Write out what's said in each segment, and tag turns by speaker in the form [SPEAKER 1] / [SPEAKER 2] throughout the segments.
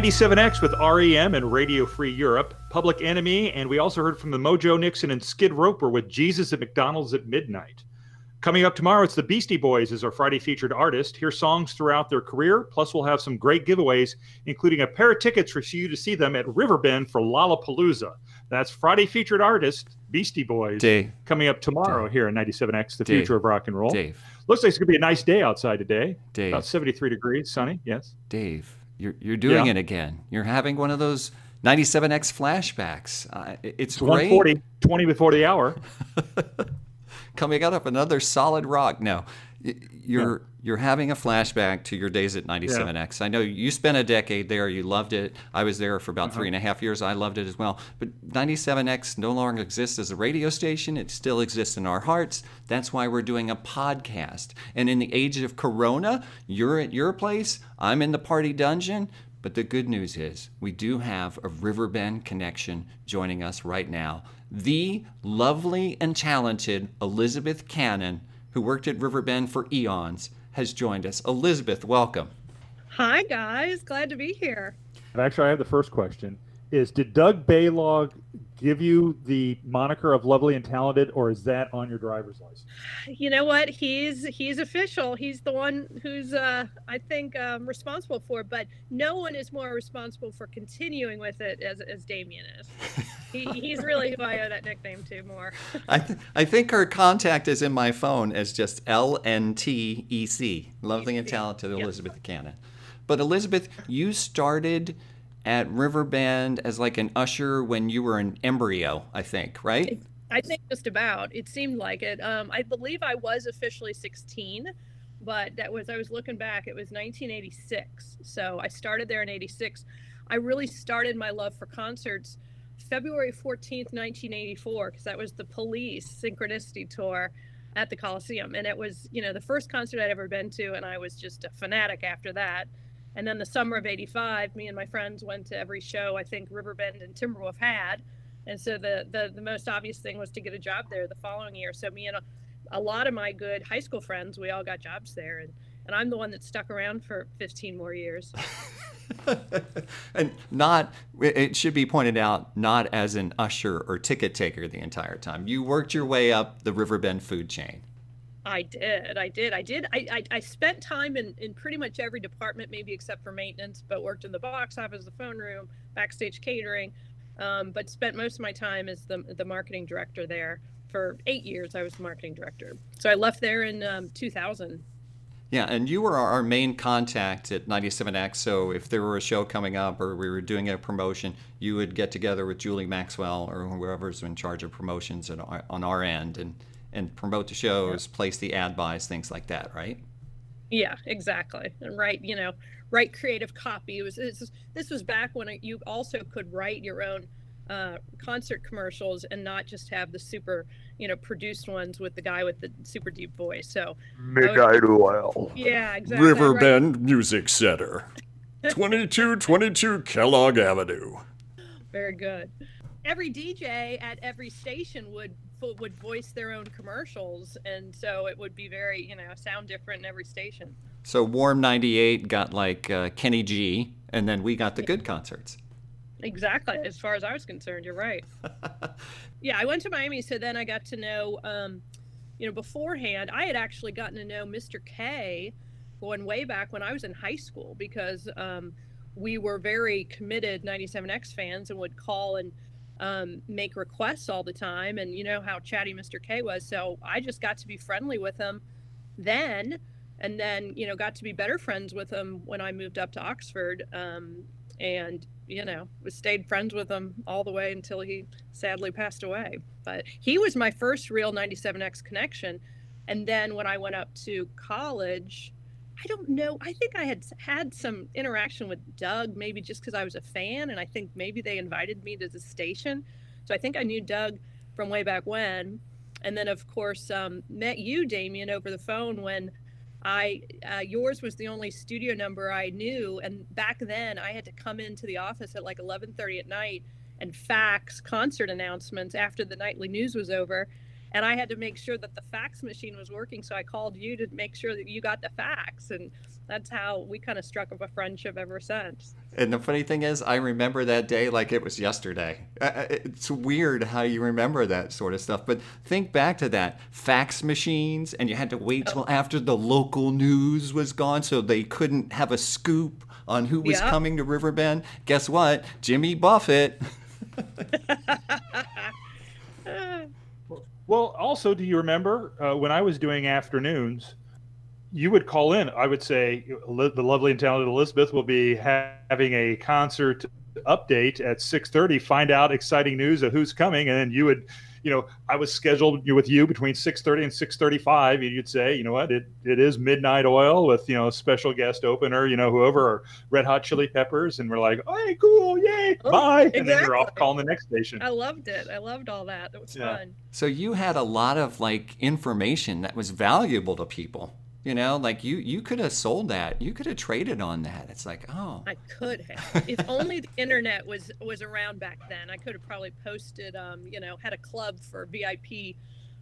[SPEAKER 1] 97X with REM and Radio Free Europe, Public Enemy, and we also heard from the Mojo Nixon and Skid Roper with Jesus at McDonald's at Midnight. Coming up tomorrow, it's the Beastie Boys as our Friday featured artist. Hear songs throughout their career, plus we'll have some great giveaways, including a pair of tickets for you to see them at Riverbend for Lollapalooza. That's Friday featured artist Beastie Boys
[SPEAKER 2] Dave.
[SPEAKER 1] coming up tomorrow
[SPEAKER 2] Dave.
[SPEAKER 1] here in 97X, the
[SPEAKER 2] Dave.
[SPEAKER 1] future of rock and roll.
[SPEAKER 2] Dave,
[SPEAKER 1] Looks like it's going to be a nice day outside today.
[SPEAKER 2] Dave.
[SPEAKER 1] About 73 degrees, sunny. Yes.
[SPEAKER 2] Dave, you're you're doing
[SPEAKER 1] Yeah.
[SPEAKER 2] it again. You're having one of those 97X flashbacks. Uh, it's
[SPEAKER 1] It's
[SPEAKER 2] great.
[SPEAKER 1] 140, 20 before the hour.
[SPEAKER 2] Coming out of another solid rock. No, you're you're having a flashback to your days at 97X. I know you spent a decade there. You loved it. I was there for
[SPEAKER 1] Uh-huh.
[SPEAKER 2] about three and a half years. I loved it as well. But 97X no longer exists as a radio station. It still exists in our hearts. That's why we're doing a podcast. And in the age of Corona, you're at your place. I'm in the party dungeon. But the good news is, we do have a Riverbend connection joining us right now. The lovely and talented Elizabeth Cannon, who worked at Riverbend for eons, has joined us. Elizabeth, welcome.
[SPEAKER 3] Hi, guys. Glad to be here.
[SPEAKER 1] And actually, I have the first question: Is did Doug Balogh give you the moniker of lovely and talented, or is that on your driver's license?
[SPEAKER 3] You know what? He's he's official. He's the one who's uh, I think um, responsible for. it, But no one is more responsible for continuing with it as as Damien is. He, he's really who I owe that nickname to more.
[SPEAKER 2] I, th- I think her contact is in my phone as just LNTEC, lovely and talented
[SPEAKER 3] Yep.
[SPEAKER 2] Elizabeth Cannon. But Elizabeth, you started at Riverbend as like an usher when you were an embryo, I think, right?
[SPEAKER 3] I think just about. It seemed like it. Um, I believe I was officially 16, but that was I was looking back. It was 1986, so I started there in '86. I really started my love for concerts February 14th, 1984, because that was the Police Synchronicity tour at the Coliseum, and it was you know the first concert I'd ever been to, and I was just a fanatic after that. And then the summer of '85, me and my friends went to every show I think Riverbend and Timberwolf had. And so the, the the most obvious thing was to get a job there the following year. So me and a, a lot of my good high school friends, we all got jobs there, and and I'm the one that stuck around for 15 more years.
[SPEAKER 2] and not, it should be pointed out, not as an usher or ticket taker the entire time. You worked your way up the Riverbend food chain.
[SPEAKER 3] I did, I did, I did. I, I, I spent time in, in pretty much every department, maybe except for maintenance, but worked in the box office, the phone room, backstage catering, um, but spent most of my time as the, the marketing director there. For eight years, I was the marketing director. So I left there in um, 2000.
[SPEAKER 2] Yeah, and you were our main contact at 97X. So if there were a show coming up or we were doing a promotion, you would get together with Julie Maxwell or whoever's in charge of promotions on our end and, and promote the shows, place the ad buys, things like that, right?
[SPEAKER 3] Yeah, exactly. And write, you know, write creative copy. It was this, was- this was back when it, you also could write your own uh, concert commercials and not just have the super, you know, produced ones with the guy with the super deep voice. So
[SPEAKER 4] Midnight Oil.
[SPEAKER 3] yeah, exactly. I write-
[SPEAKER 4] Riverbend Music Center. 2222 Kellogg Avenue.
[SPEAKER 3] Very good. Every DJ at every station would would voice their own commercials, and so it would be very, you know, sound different in every station.
[SPEAKER 2] So Warm 98 got like uh, Kenny G, and then we got the good concerts.
[SPEAKER 3] Exactly. As far as I was concerned, you're right. yeah, I went to Miami, so then I got to know, um, you know, beforehand, I had actually gotten to know Mr. K going way back when I was in high school because um, we were very committed 97X fans and would call and um, make requests all the time. And you know how chatty Mr. K was. So I just got to be friendly with him then. And then, you know, got to be better friends with him when I moved up to Oxford. Um, and you know stayed friends with him all the way until he sadly passed away but he was my first real 97x connection and then when i went up to college i don't know i think i had had some interaction with doug maybe just because i was a fan and i think maybe they invited me to the station. So i think i knew doug from way back when. And then of course um, met you damien over the phone when I uh, yours was the only studio number I knew, and back then I had to come into the office at like 11:30 at night and fax concert announcements after the nightly news was over. And I had to make sure that the fax machine was working. So I called you to make sure that you got the fax, and that's how we kind of struck up a friendship ever since.
[SPEAKER 2] And the funny thing is, I remember that day like it was yesterday. Uh, uh, it's weird how you remember that sort of stuff. But think back to that fax machines, and you had to wait till after the local news was gone so they couldn't have a scoop on who was
[SPEAKER 3] Yeah.
[SPEAKER 2] coming to Riverbend. Guess what? Jimmy Buffett.
[SPEAKER 1] Well, also, do you remember uh, when I was doing afternoons? You would call in. I would say the lovely and talented Elizabeth will be ha- having a concert update at six thirty. Find out exciting news of who's coming, and then you would, you know, I was scheduled with you between six thirty and six thirty-five, and you'd say, you know what, it, it is Midnight Oil with you know special guest opener, you know, whoever, or Red Hot Chili Peppers, and we're like, hey, cool, yay,
[SPEAKER 3] Oh,
[SPEAKER 1] bye, and then you're off calling the next station.
[SPEAKER 3] I loved it. I loved all that. It was
[SPEAKER 1] Yeah.
[SPEAKER 3] fun.
[SPEAKER 2] So you had a lot of like information that was valuable to people. You know, like you you could have sold that. You could have traded on that. It's like, oh,
[SPEAKER 3] I could have. if only the internet was was around back then. I could have probably posted, um, you know, had a club for VIP,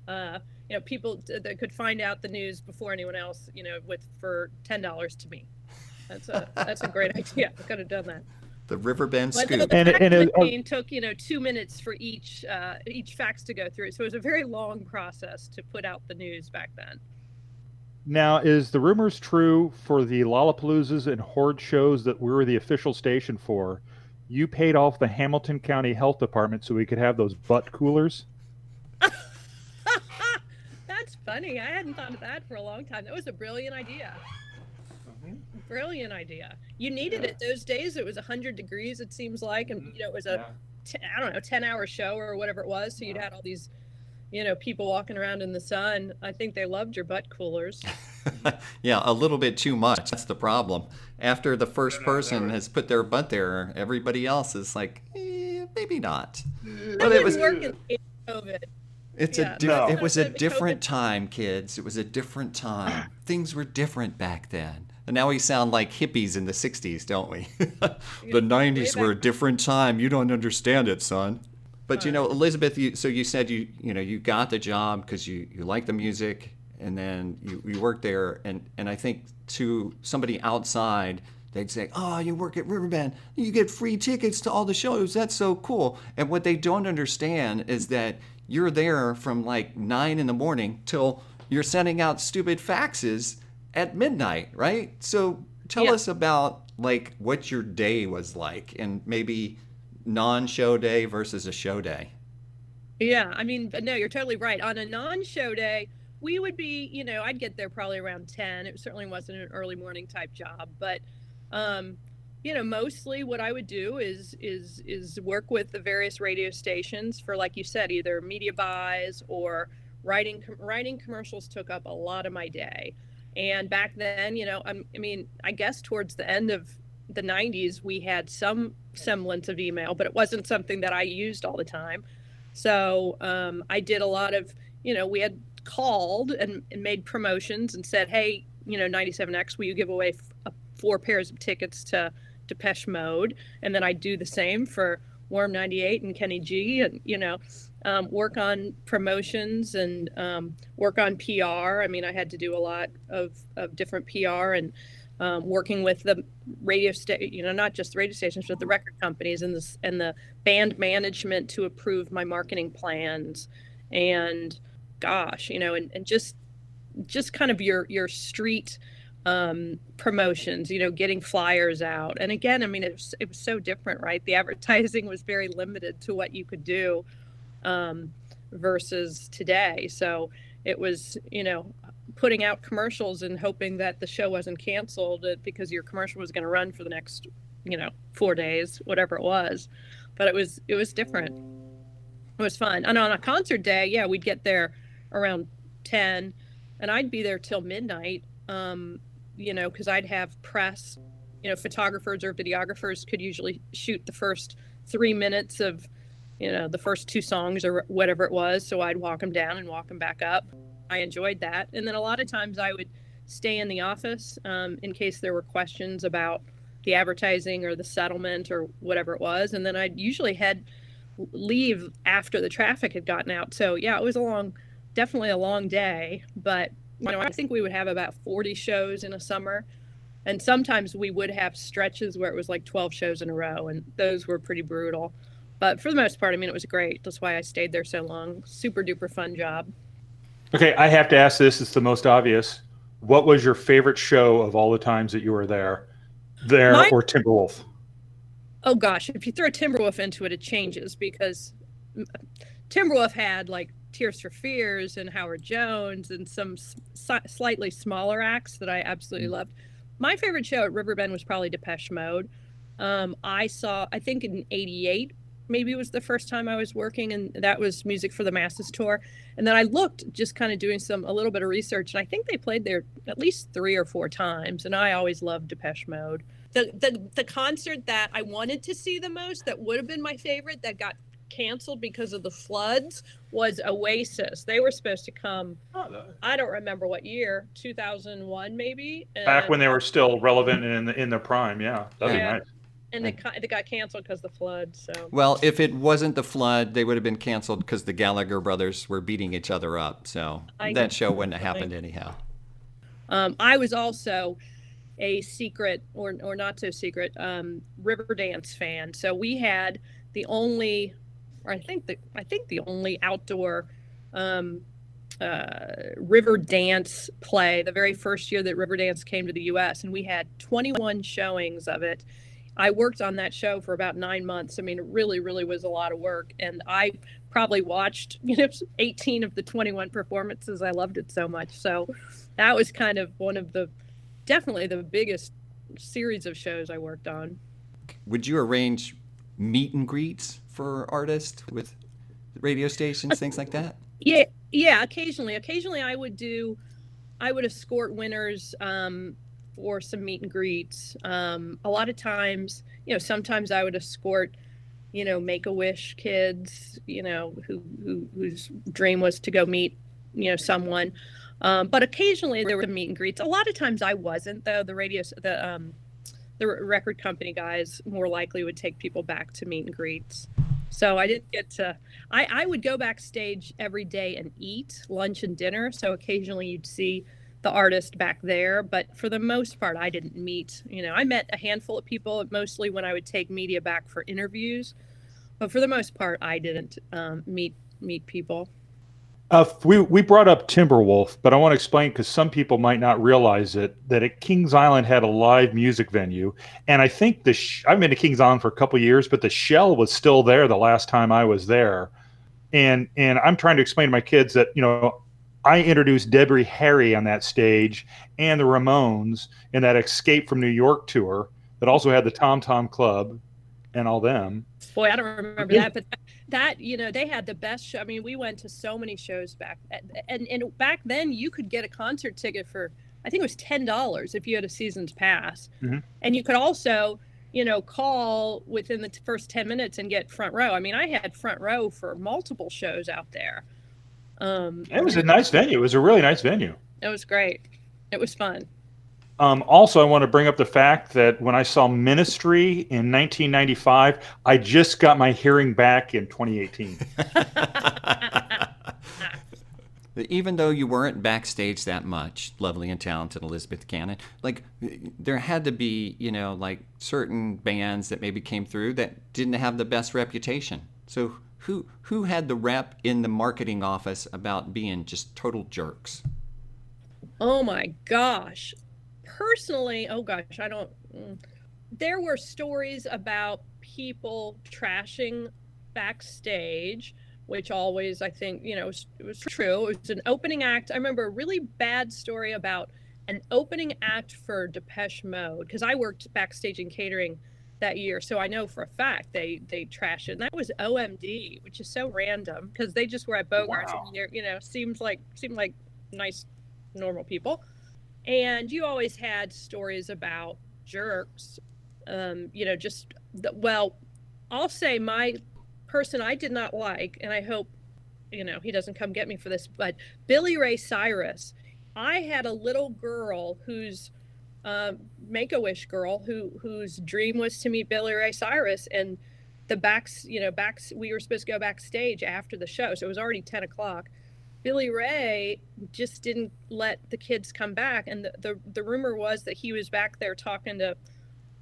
[SPEAKER 3] uh, you know, people t- that could find out the news before anyone else, you know, with for ten dollars to me. That's a that's a great idea. I could have done that.
[SPEAKER 2] the Riverbend
[SPEAKER 3] But
[SPEAKER 2] scoop.
[SPEAKER 3] the
[SPEAKER 1] And- and it-
[SPEAKER 3] machine took you know two minutes for each uh, each fax to go through, so it was a very long process to put out the news back then.
[SPEAKER 1] Now, is the rumors true for the Lollapaloozas and Horde shows that we were the official station for? You paid off the Hamilton County Health Department so we could have those butt coolers.
[SPEAKER 3] That's funny. I hadn't thought of that for a long time. That was a brilliant idea. Mm-hmm. Brilliant idea. You needed it those days. It was 100 degrees, it seems like, and you know it was a t- I don't know 10 hour show or whatever it was. So you'd had all these, you know, people walking around in the sun. I think they loved your butt coolers.
[SPEAKER 2] yeah, a little bit too much. That's the problem. After the first person has put their butt there, everybody else is like, eh, maybe not.
[SPEAKER 3] That
[SPEAKER 2] But it was
[SPEAKER 3] didn't work in COVID.
[SPEAKER 2] it's
[SPEAKER 3] Yeah.
[SPEAKER 2] a diff-
[SPEAKER 1] No.
[SPEAKER 2] it was a different time, kids. It was a different time. Things were different back then. And now we sound like hippies in the 60s, don't we? the 90s were a different time. You don't understand it, son. But you know, Elizabeth, you, so you said you you know you got the job because you you like the music, and then you, you worked there, and and I think to somebody outside, they'd say, "Oh, you work at Riverbend, you get free tickets to all the shows. That's so cool." And what they don't understand is that you're there from like nine in the morning till you're sending out stupid faxes at midnight, right? So tell
[SPEAKER 3] Yeah.
[SPEAKER 2] us about like what your day was like, and maybe non-show day versus a show day.
[SPEAKER 3] Yeah, I mean, no, you're totally right. On a non-show day, we would be, you know, I'd get there probably around 10. It certainly wasn't an early morning type job, but um, you know, mostly what I would do is is is work with the various radio stations for like you said, either media buys or writing writing commercials took up a lot of my day. And back then, you know, I'm, I mean, I guess towards the end of the 90s, we had some semblance of email, but it wasn't something that I used all the time. So um, I did a lot of, you know, we had called and, and made promotions and said, hey, you know, 97X, will you give away f- uh, four pairs of tickets to Depeche Mode? And then I'd do the same for Warm 98 and Kenny G and, you know, um, work on promotions and um, work on PR. I mean, I had to do a lot of, of different PR and um, working with the radio station, you know, not just the radio stations, but the record companies and the, and the band management to approve my marketing plans. And gosh, you know, and, and just, just kind of your, your street um, promotions, you know, getting flyers out. And again, I mean, it was, it was so different, right? The advertising was very limited to what you could do um, versus today. So it was, you know, putting out commercials and hoping that the show wasn't canceled uh, because your commercial was going to run for the next, you know, four days, whatever it was. But it was it was different. It was fun. And on a concert day, yeah, we'd get there around ten, and I'd be there till midnight. Um, you know, because I'd have press. You know, photographers or videographers could usually shoot the first three minutes of you know the first two songs or whatever it was so i'd walk them down and walk them back up i enjoyed that and then a lot of times i would stay in the office um, in case there were questions about the advertising or the settlement or whatever it was and then i'd usually head leave after the traffic had gotten out so yeah it was a long definitely a long day, but you know, I think we would have about 40 shows in a summer. And sometimes we would have stretches where it was like 12 shows in a row, and those were pretty brutal. But for the most part, I mean, it was great. That's why I stayed there so long. Super duper fun job.
[SPEAKER 1] Okay, I have to ask this. It's the most obvious. What was your favorite show of all the times that you were there? There My- or Timberwolf?
[SPEAKER 3] Oh gosh, if you throw Timberwolf into it, it changes because Timberwolf had like Tears for Fears and Howard Jones and some slightly smaller acts that I absolutely mm. loved. My favorite show at Riverbend was probably Depeche Mode. Um, I saw, I think in '88, maybe it was the first time I was working, and that was Music for the Masses tour. And then I looked, just kind of doing some a little bit of research, and I think they played there at least three or four times. And I always loved Depeche Mode. The the the concert that I wanted to see the most, that would have been my favorite, that got canceled because of the floods was Oasis. They were supposed to come. Oh, I don't remember what year, 2001 maybe.
[SPEAKER 1] Back when they were still relevant in the, in their prime, yeah, that'd yeah. be nice.
[SPEAKER 3] And they, they got canceled because the flood. So
[SPEAKER 2] well, if it wasn't the flood, they would have been canceled because the Gallagher brothers were beating each other up. So I that show wouldn't have happened anyhow.
[SPEAKER 3] Um, I was also a secret or or not so secret um, Riverdance fan. So we had the only or I think the I think the only outdoor um, uh, river dance play the very first year that Riverdance came to the U.S. and we had 21 showings of it. I worked on that show for about nine months. I mean, it really, really was a lot of work, and I probably watched you know 18 of the 21 performances. I loved it so much. So that was kind of one of the definitely the biggest series of shows I worked on.
[SPEAKER 2] Would you arrange meet and greets for artists with radio stations, things like that?
[SPEAKER 3] Yeah, yeah. Occasionally, occasionally I would do, I would escort winners um, for some meet and greets. Um, a lot of times, you know, sometimes I would escort, you know, Make a Wish kids, you know, who, who whose dream was to go meet, you know, someone. Um, but occasionally there were meet and greets. A lot of times I wasn't though. The radio, the um, the record company guys more likely would take people back to meet and greets. So I didn't get to. I, I would go backstage every day and eat lunch and dinner. So occasionally you'd see the artist back there, but for the most part, I didn't meet. You know, I met a handful of people mostly when I would take media back for interviews, but for the most part, I didn't um, meet meet people.
[SPEAKER 1] Uh, we we brought up Timberwolf, but I want to explain because some people might not realize it that at Kings Island had a live music venue, and I think the sh- I've been to Kings Island for a couple years, but the shell was still there the last time I was there, and and I'm trying to explain to my kids that you know I introduced Debbie Harry on that stage and the Ramones in that Escape from New York tour that also had the Tom Tom Club and all them.
[SPEAKER 3] Boy, I don't remember that, but that you know they had the best show. I mean, we went to so many shows back, and and back then you could get a concert ticket for I think it was ten dollars if you had a season's pass, mm-hmm. and you could also you know call within the first ten minutes and get front row. I mean, I had front row for multiple shows out there.
[SPEAKER 1] Um, it was a nice venue. It was a really nice venue.
[SPEAKER 3] It was great. It was fun.
[SPEAKER 1] Um, also, I want to bring up the fact that when I saw Ministry in 1995, I just got my hearing back in 2018.
[SPEAKER 2] Even though you weren't backstage that much, lovely and talented Elizabeth Cannon, like there had to be, you know, like certain bands that maybe came through that didn't have the best reputation. So who who had the rep in the marketing office about being just total jerks?
[SPEAKER 3] Oh my gosh personally, oh gosh, I don't. Mm, there were stories about people trashing backstage, which always, I think, you know, was, it was true. It was an opening act. I remember a really bad story about an opening act for Depeche Mode because I worked backstage in catering that year, so I know for a fact they they trashed it. And that was OMD, which is so random because they just were at Bogarts wow. and you know seems like seemed like nice normal people and you always had stories about jerks um, you know just the, well i'll say my person i did not like and i hope you know he doesn't come get me for this but billy ray cyrus i had a little girl who's um, make a wish girl who whose dream was to meet billy ray cyrus and the backs you know backs we were supposed to go backstage after the show so it was already 10 o'clock Billy Ray just didn't let the kids come back. And the, the, the rumor was that he was back there talking to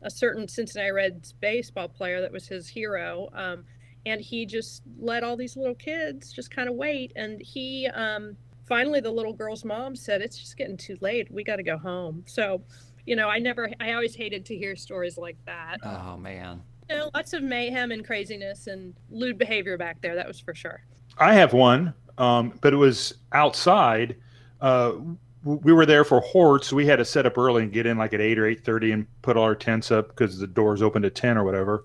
[SPEAKER 3] a certain Cincinnati Reds baseball player that was his hero. Um, and he just let all these little kids just kind of wait. And he, um, finally, the little girl's mom said, It's just getting too late. We got to go home. So, you know, I never, I always hated to hear stories like that.
[SPEAKER 2] Oh, man.
[SPEAKER 3] You know, lots of mayhem and craziness and lewd behavior back there. That was for sure.
[SPEAKER 1] I have one, um, but it was outside. Uh, we were there for Horde. So we had to set up early and get in like at eight or eight thirty and put all our tents up because the doors opened at ten or whatever.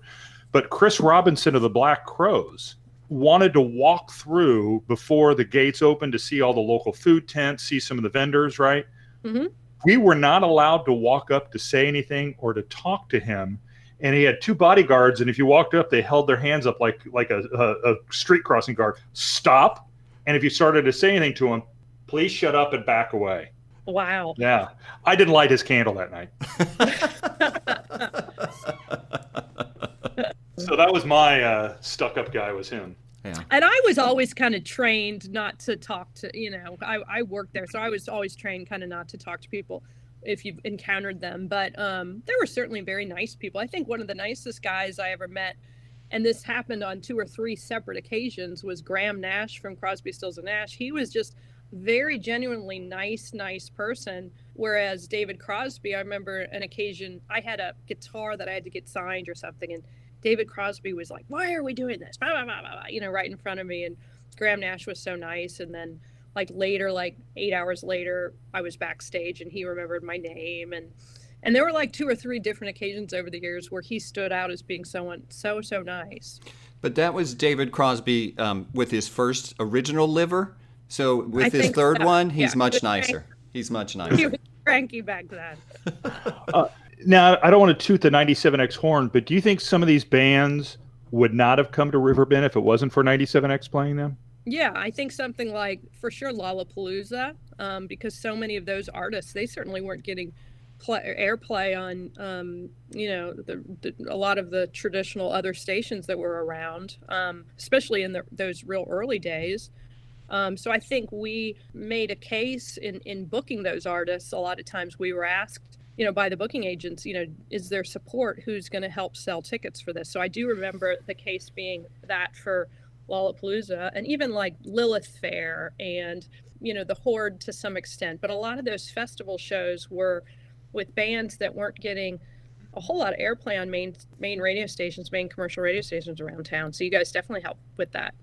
[SPEAKER 1] But Chris Robinson of the Black Crowes wanted to walk through before the gates opened to see all the local food tents, see some of the vendors. Right.
[SPEAKER 3] Mhm.
[SPEAKER 1] We were not allowed to walk up to say anything or to talk to him. And he had two bodyguards, and if you walked up, they held their hands up like like a, a, a street crossing guard. Stop! And if you started to say anything to him, please shut up and back away.
[SPEAKER 3] Wow.
[SPEAKER 1] Yeah, I didn't light his candle that night. So that was my uh, stuck-up guy. Was him.
[SPEAKER 2] Yeah.
[SPEAKER 3] And I was always kind of trained not to talk to, you know, I, I worked there. So I was always trained kind of not to talk to people if you've encountered them. But um, there were certainly very nice people. I think one of the nicest guys I ever met, and this happened on two or three separate occasions, was Graham Nash from Crosby, Stills, and Nash. He was just very genuinely nice, nice person. Whereas David Crosby, I remember an occasion I had a guitar that I had to get signed or something, and David Crosby was like, "Why are we doing this?" Blah, blah, blah, blah, blah, you know, right in front of me. And Graham Nash was so nice. And then, like later, like eight hours later, I was backstage, and he remembered my name. And and there were like two or three different occasions over the years where he stood out as being someone so so nice.
[SPEAKER 2] But that was David Crosby um, with his first original liver. So with
[SPEAKER 3] I
[SPEAKER 2] his third
[SPEAKER 3] so.
[SPEAKER 2] one, he's
[SPEAKER 3] Yeah.
[SPEAKER 2] much nicer. He's much nicer.
[SPEAKER 3] He
[SPEAKER 2] nicer.
[SPEAKER 3] was cranky back then.
[SPEAKER 1] Now I don't want to toot the '97X horn, but do you think some of these bands would not have come to Riverbend if it wasn't for '97X playing them?
[SPEAKER 3] Yeah, I think something like for sure Lollapalooza, um, because so many of those artists they certainly weren't getting play, airplay on, um, you know, the, the, a lot of the traditional other stations that were around, um, especially in the, those real early days. Um, so I think we made a case in in booking those artists. A lot of times we were asked, you know, by the booking agents, you know, is there support? Who's going to help sell tickets for this? So I do remember the case being that for Lollapalooza and even like Lilith Fair and you know the Horde to some extent. But a lot of those festival shows were with bands that weren't getting a whole lot of airplay on main main radio stations, main commercial radio stations around town. So you guys definitely helped with that.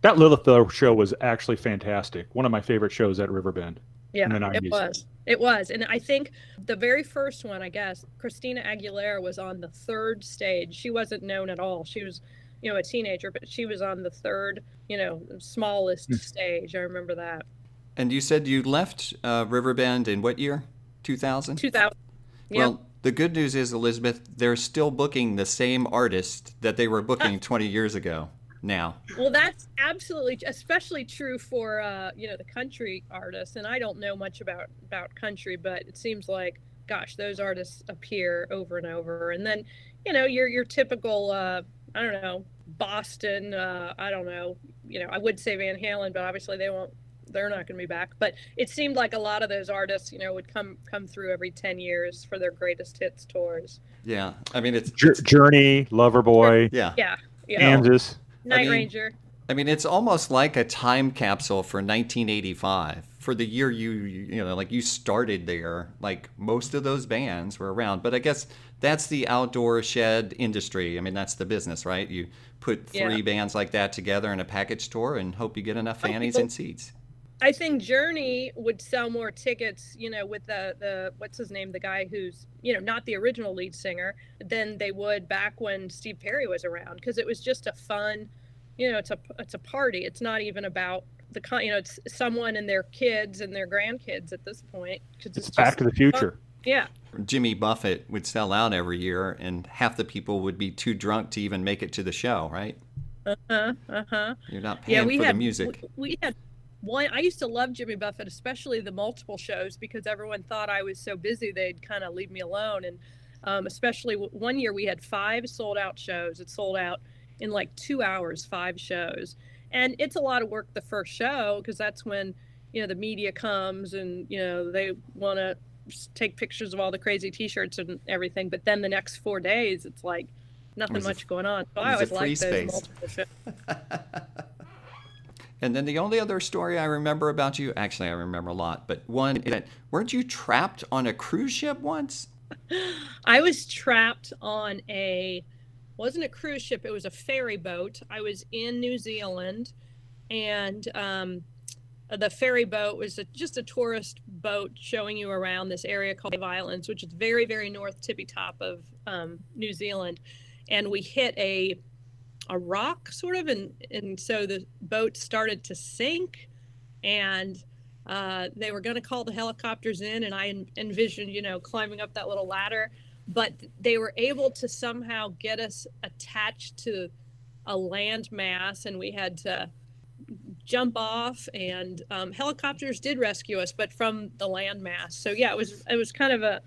[SPEAKER 1] That Lilith Fair show was actually fantastic. One of my favorite shows at Riverbend.
[SPEAKER 3] Yeah,
[SPEAKER 1] in the
[SPEAKER 3] it was. It was. And I think the very first one, I guess, Christina Aguilera was on the third stage. She wasn't known at all. She was, you know, a teenager, but she was on the third, you know, smallest
[SPEAKER 1] Hmm.
[SPEAKER 3] stage. I remember that.
[SPEAKER 2] And you said you left uh, Riverbend in what year? 2000?
[SPEAKER 3] 2000. Yeah.
[SPEAKER 2] Well, the good news is, Elizabeth, they're still booking the same artist that they were booking 20 years ago now.
[SPEAKER 3] Well, that's absolutely, especially true for uh, you know the country artists. And I don't know much about about country, but it seems like, gosh, those artists appear over and over. And then, you know, your your typical, uh, I don't know, Boston. Uh, I don't know, you know, I would say Van Halen, but obviously they won't. They're not going to be back. But it seemed like a lot of those artists, you know, would come come through every ten years for their greatest hits tours.
[SPEAKER 2] Yeah. I mean, it's,
[SPEAKER 1] Jour- Journey, Loverboy,
[SPEAKER 2] yeah.
[SPEAKER 3] Yeah, yeah.
[SPEAKER 1] Kansas.
[SPEAKER 3] Night
[SPEAKER 2] mean-
[SPEAKER 3] Ranger.
[SPEAKER 2] I mean, it's almost like a time capsule for 1985. For the year you, you know, like you started there, like most of those bands were around. But I guess that's the outdoor shed industry. I mean, that's the business, right? You put three
[SPEAKER 3] Yeah.
[SPEAKER 2] bands like that together in a package store and hope you get enough fannies and seats.
[SPEAKER 3] I think Journey would sell more tickets, you know, with the the what's his name, the guy who's you know not the original lead singer, than they would back when Steve Perry was around because it was just a fun, you know, it's a it's a party. It's not even about the con, you know, it's someone and their kids and their grandkids at this point because
[SPEAKER 1] It's Back to the Future.
[SPEAKER 3] yeah,
[SPEAKER 2] Jimmy Buffett would sell out every year, and half the people would be too drunk to even make it to the show, right?
[SPEAKER 3] uh huh, uh huh.
[SPEAKER 2] You're not paying
[SPEAKER 3] Yeah, we
[SPEAKER 2] for
[SPEAKER 3] had
[SPEAKER 2] the music.
[SPEAKER 3] We, we had one. I used to love Jimmy Buffett, especially the multiple shows, because everyone thought I was so busy they'd kind of leave me alone. And um, especially w- one year we had five sold out shows. It sold out in like two hours, five shows. and it's a lot of work the first show because that's when you know the media comes and you know they want to take pictures of all the crazy T-shirts and everything. But then the next four days, it's like nothing much going on. So I always like those multiple shows.
[SPEAKER 2] And then the only other story I remember about you, actually, I remember a lot, but one that weren't you trapped on a cruise ship once?
[SPEAKER 3] I was trapped on a wasn't a cruise ship; it was a ferry boat. I was in New Zealand, and um, the ferry boat was a, just a tourist boat showing you around this area called the Islands, which is very, very north tippy top of um, New Zealand. And we hit a a rock sort of and and so the boat started to sink and uh, they were going to call the helicopters in and i envisioned you know climbing up that little ladder but they were able to somehow get us attached to a land mass and we had to jump off and um, helicopters did rescue us but from the land mass so yeah it was it was kind of a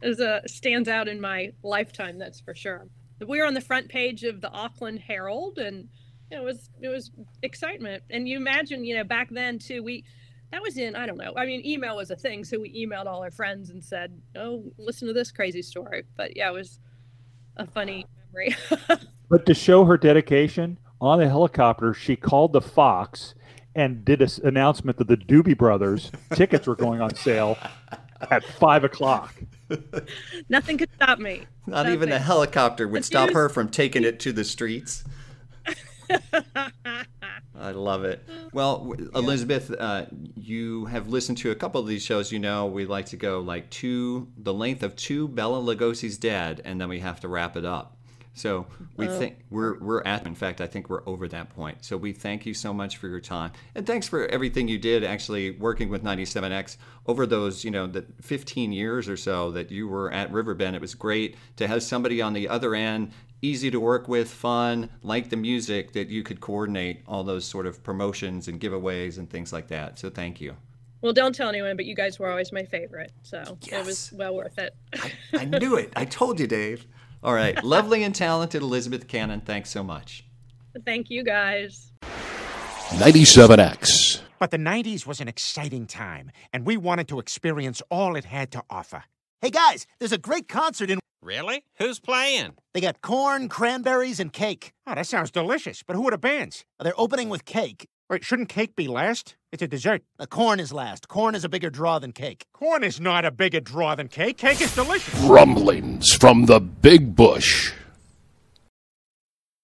[SPEAKER 3] it was a stands out in my lifetime that's for sure we were on the front page of the Auckland Herald, and it was it was excitement. And you imagine, you know, back then too, we that was in I don't know. I mean, email was a thing, so we emailed all our friends and said, "Oh, listen to this crazy story." But yeah, it was a funny memory.
[SPEAKER 1] but to show her dedication on the helicopter, she called the Fox and did an announcement that the Doobie Brothers tickets were going on sale at five o'clock.
[SPEAKER 3] Nothing could stop me.
[SPEAKER 2] Not Nothing. even a helicopter would stop her from taking it to the streets. I love it. Well, Elizabeth, uh, you have listened to a couple of these shows. You know, we like to go like two, the length of two Bela Lugosi's Dead, and then we have to wrap it up. So we uh, think we're we're at. In fact, I think we're over that point. So we thank you so much for your time and thanks for everything you did. Actually, working with 97X over those you know the 15 years or so that you were at Riverbend. It was great to have somebody on the other end, easy to work with, fun, like the music that you could coordinate all those sort of promotions and giveaways and things like that. So thank you.
[SPEAKER 3] Well, don't tell anyone, but you guys were always my favorite, so yes. it was well worth it.
[SPEAKER 2] I, I knew it. I told you, Dave. All right. Lovely and talented Elizabeth Cannon, thanks so much.
[SPEAKER 3] Thank you, guys.
[SPEAKER 5] 97X.
[SPEAKER 6] But the 90s was an exciting time, and we wanted to experience all it had to offer.
[SPEAKER 7] Hey, guys, there's a great concert in.
[SPEAKER 8] Really? Who's playing?
[SPEAKER 7] They got corn, cranberries, and cake.
[SPEAKER 6] Oh, that sounds delicious. But who are the bands?
[SPEAKER 7] They're opening with cake.
[SPEAKER 6] Wait, shouldn't cake be last? It's a dessert.
[SPEAKER 7] The corn is last. Corn is a bigger draw than cake.
[SPEAKER 6] Corn is not a bigger draw than cake. Cake is delicious.
[SPEAKER 5] Rumblings from the Big Bush.